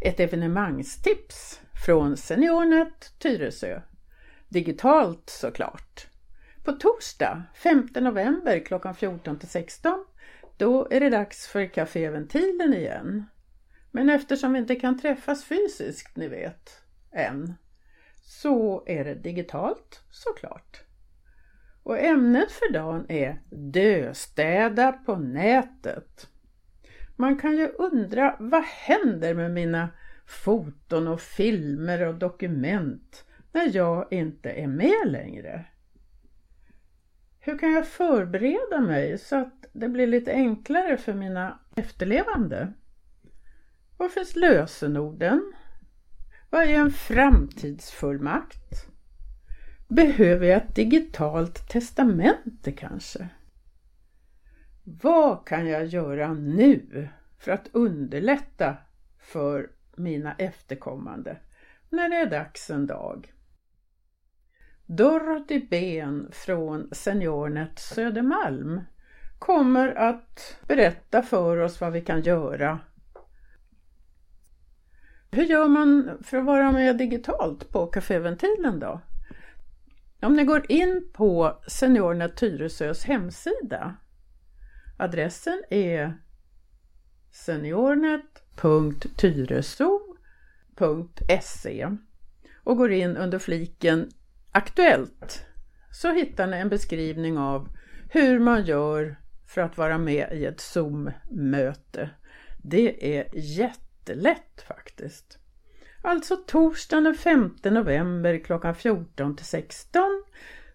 ett evenemangstips från Seniornet Tyresö. Digitalt såklart. På torsdag 5 november klockan 14 till 16 då är det dags för Café Ventilen igen. Men eftersom vi inte kan träffas fysiskt, ni vet, än, så är det digitalt såklart. Och ämnet för dagen är döstäda på nätet. Man kan ju undra vad händer med mina foton och filmer och dokument när jag inte är med längre? Hur kan jag förbereda mig så att det blir lite enklare för mina efterlevande? Var finns lösenorden? Vad är en framtidsfullmakt? Behöver jag ett digitalt testamente kanske? Vad kan jag göra nu för att underlätta för mina efterkommande när det är dags en dag? Dorothy Ben från Seniornet Södermalm kommer att berätta för oss vad vi kan göra. Hur gör man för att vara med digitalt på Caféventilen då? Om ni går in på Seniornet Tyresös hemsida. Adressen är seniornet.tyreso.se och går in under fliken Aktuellt så hittar ni en beskrivning av hur man gör för att vara med i ett Zoom-möte. Det är jättelätt faktiskt. Alltså torsdagen den 5 november klockan 14 till 16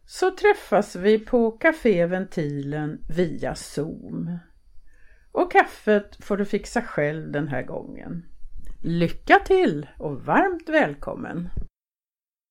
så träffas vi på Café Ventilen via Zoom. Och kaffet får du fixa själv den här gången. Lycka till och varmt välkommen!